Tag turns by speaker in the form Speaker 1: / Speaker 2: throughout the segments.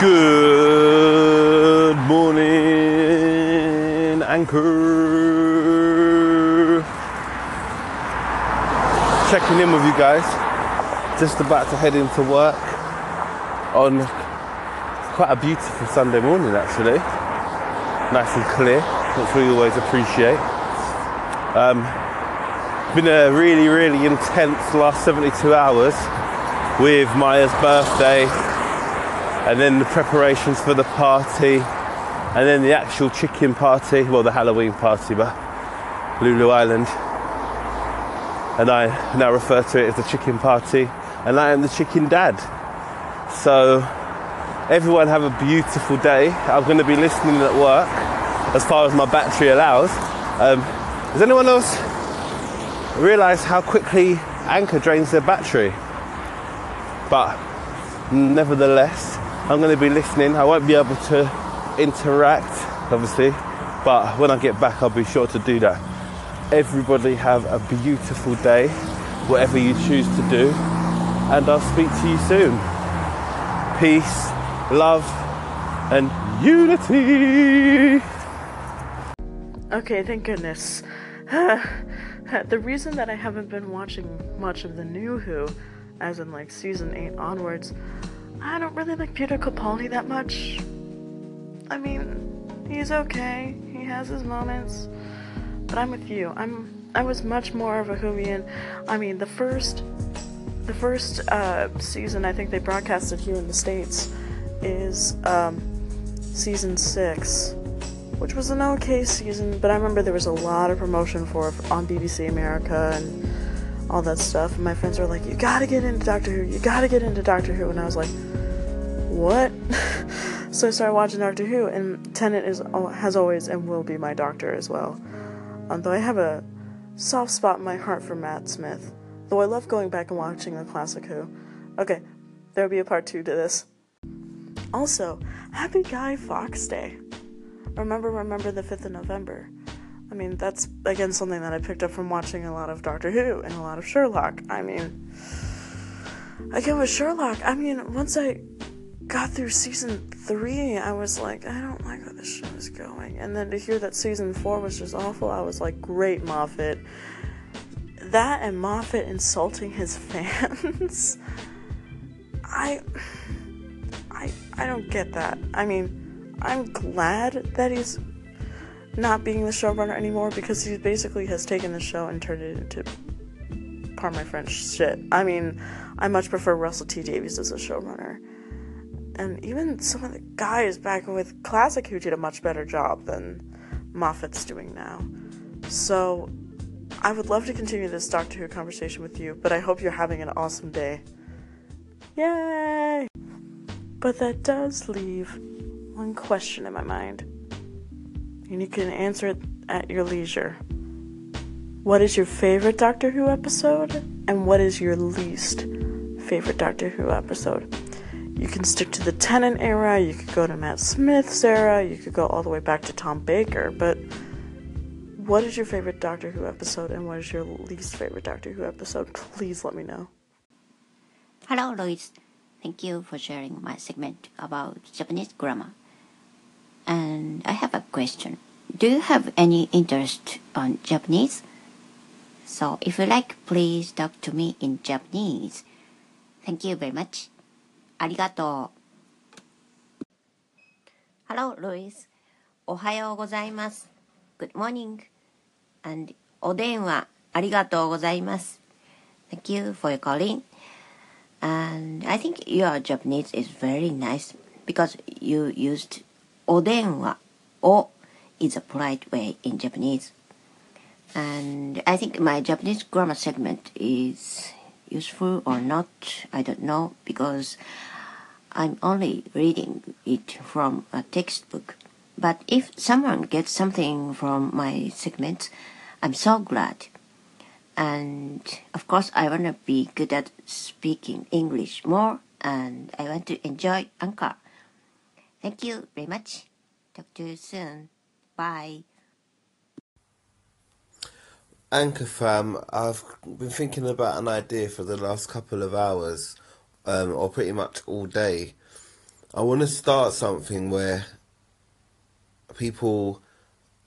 Speaker 1: Good morning, Anchor. Checking in with you guys. Just about to head into work on quite a beautiful Sunday morning, actually. Nice and clear, which we always appreciate. Um, been a really, really intense last 72 hours with Maya's birthday and then the preparations for the party and then the actual chicken party, well, the Halloween party, but Lulu Island. And I now refer to it as the chicken party, and I am the chicken dad. So, everyone have a beautiful day. I'm going to be listening at work as far as my battery allows. Um, does anyone else realize how quickly Anchor drains their battery? But nevertheless, I'm going to be listening. I won't be able to interact, obviously, but when I get back, I'll be sure to do that. Everybody have a beautiful day, whatever you choose to do, and I'll speak to you soon. Peace, love, and unity.
Speaker 2: Okay, thank goodness. the reason that I haven't been watching much of the new Who, as in like season 8 onwards, I don't really like Peter Capaldi that much. I mean, he's okay. He has his moments. But I'm with you. I'm I was much more of a Whovian. I mean, the first the first uh, season I think they broadcasted here in the states is um, season six, which was an okay season. But I remember there was a lot of promotion for it on BBC America and all that stuff. And my friends were like, "You gotta get into Doctor Who. You gotta get into Doctor Who." And I was like, "What?" so I started watching Doctor Who, and Tennant is has always and will be my doctor as well. Um, though I have a soft spot in my heart for Matt Smith. Though I love going back and watching the classic Who. Okay, there'll be a part two to this. Also, happy Guy Fawkes Day. Remember, remember the 5th of November. I mean, that's again something that I picked up from watching a lot of Doctor Who and a lot of Sherlock. I mean, again with Sherlock, I mean, once I got through season three, I was like, I don't like where this show is going. And then to hear that season four was just awful, I was like, great, Moffat. That and Moffat insulting his fans. I. I, I don't get that. I mean, I'm glad that he's not being the showrunner anymore because he basically has taken the show and turned it into, pardon my French, shit. I mean, I much prefer Russell T Davies as a showrunner. And even some of the guys back with Classic Who did a much better job than Moffat's doing now. So, I would love to continue this Doctor Who conversation with you, but I hope you're having an awesome day. Yay! But that does leave one question in my mind. And you can answer it at your leisure. What is your favorite Doctor Who episode? And what is your least favorite Doctor Who episode? You can stick to the Tennant era, you could go to Matt Smith's era, you could go all the way back to Tom Baker, but what is your favorite Doctor Who episode and what is your least favorite Doctor Who episode? Please let me know.
Speaker 3: Hello, Lois. Thank you for sharing my segment about Japanese grammar. And I have a question. Do you have any interest on Japanese? So if you like, please talk to me in Japanese. Thank you very much. ありがとう。Hello, Luis. おはようございます。Good morning. And お電話ありがとうございます。Thank you for your calling. And I think your Japanese is very nice because you used お電話を is a polite way in Japanese. And I think my Japanese grammar segment is useful or not, I don't know, because I'm only reading it from a textbook. But if someone gets something from my segment, I'm so glad. And of course, I want to be good at speaking English more, and I want to enjoy Anchor. Thank you very much. Talk to you soon. Bye.
Speaker 1: Anchor fam, I've been thinking about an idea for the last couple of hours, um, or pretty much all day.
Speaker 4: I want to start something where people,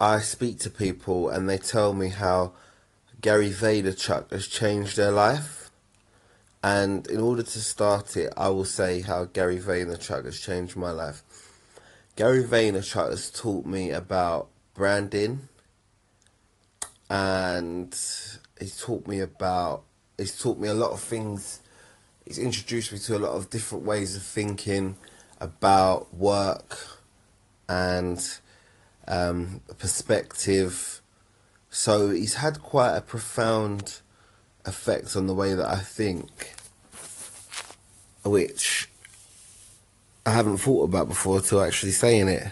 Speaker 4: I speak to people and they tell me how Gary Vaynerchuk has changed their life. And in order to start it, I will say how Gary Vaynerchuk has changed my life. Gary Vaynerchuk has taught me about branding and he's taught me about he's taught me a lot of things. He's introduced me to a lot of different ways of thinking about work and um, perspective. So he's had quite a profound effect on the way that I think which I haven't thought about before till actually saying it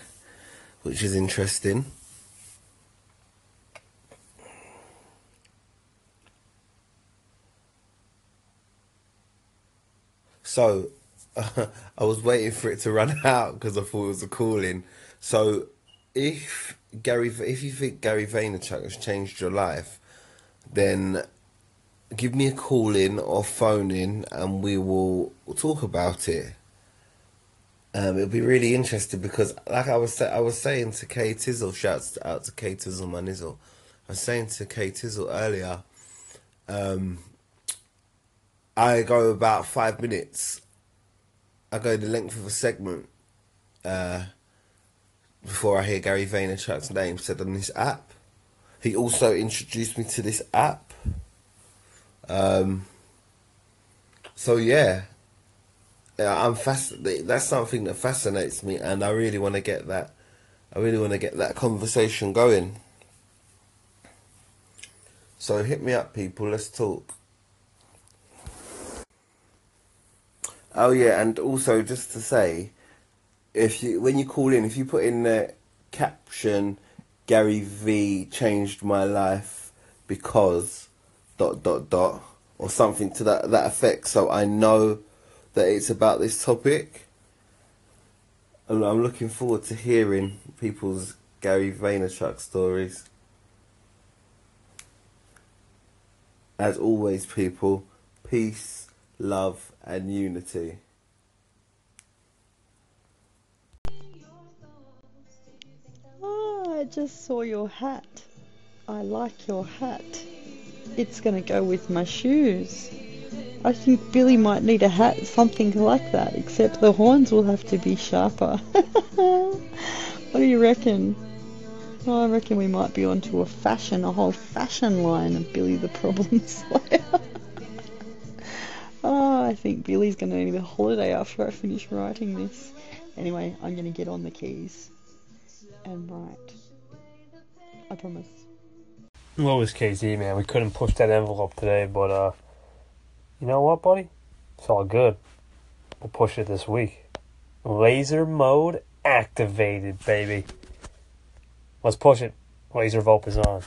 Speaker 4: which is interesting So uh, I was waiting for it to run out because I thought it was a calling. So if Gary, if you think Gary Vaynerchuk has changed your life, then give me a call in or phone in, and we will talk about it. Um, it'll be really interesting because, like I was, I was saying to Kay Tizzle, shouts out to Kay Tizzle, my nizzle. I was saying to Kay Tizzle earlier, um, I go about five minutes. I go the length of a segment uh, before I hear Gary Vaynerchuk's name said on this app. He also introduced me to this app. Um, so yeah, yeah, I'm fascinated. That's something that fascinates me, and I really want to get that. I really want to get that conversation going. So hit me up, people. Let's talk. Oh yeah, and also just to say, if you when you call in, if you put in the caption, Gary V changed my life because dot dot dot or something to that that effect, so I know that it's about this topic. And I'm looking forward to hearing people's Gary Vaynerchuk stories. As always, people, peace, love, and unity.
Speaker 5: Ah, I just saw your hat. I like your hat. It's going to go with my shoes. I think Billy might need a hat, something like that, except the horns will have to be sharper. what do you reckon? Oh, I reckon we might be onto a fashion, a whole fashion line of Billy the Problem Slayer. I think Billy's going to need a holiday after I finish writing this. Anyway, I'm going to get on the keys and write. I promise.
Speaker 6: What was KZ, man? We couldn't push that envelope today, but uh, you know what, buddy? It's all good. We'll push it this week. Laser mode activated, baby. Let's push it. Laser Volp is on.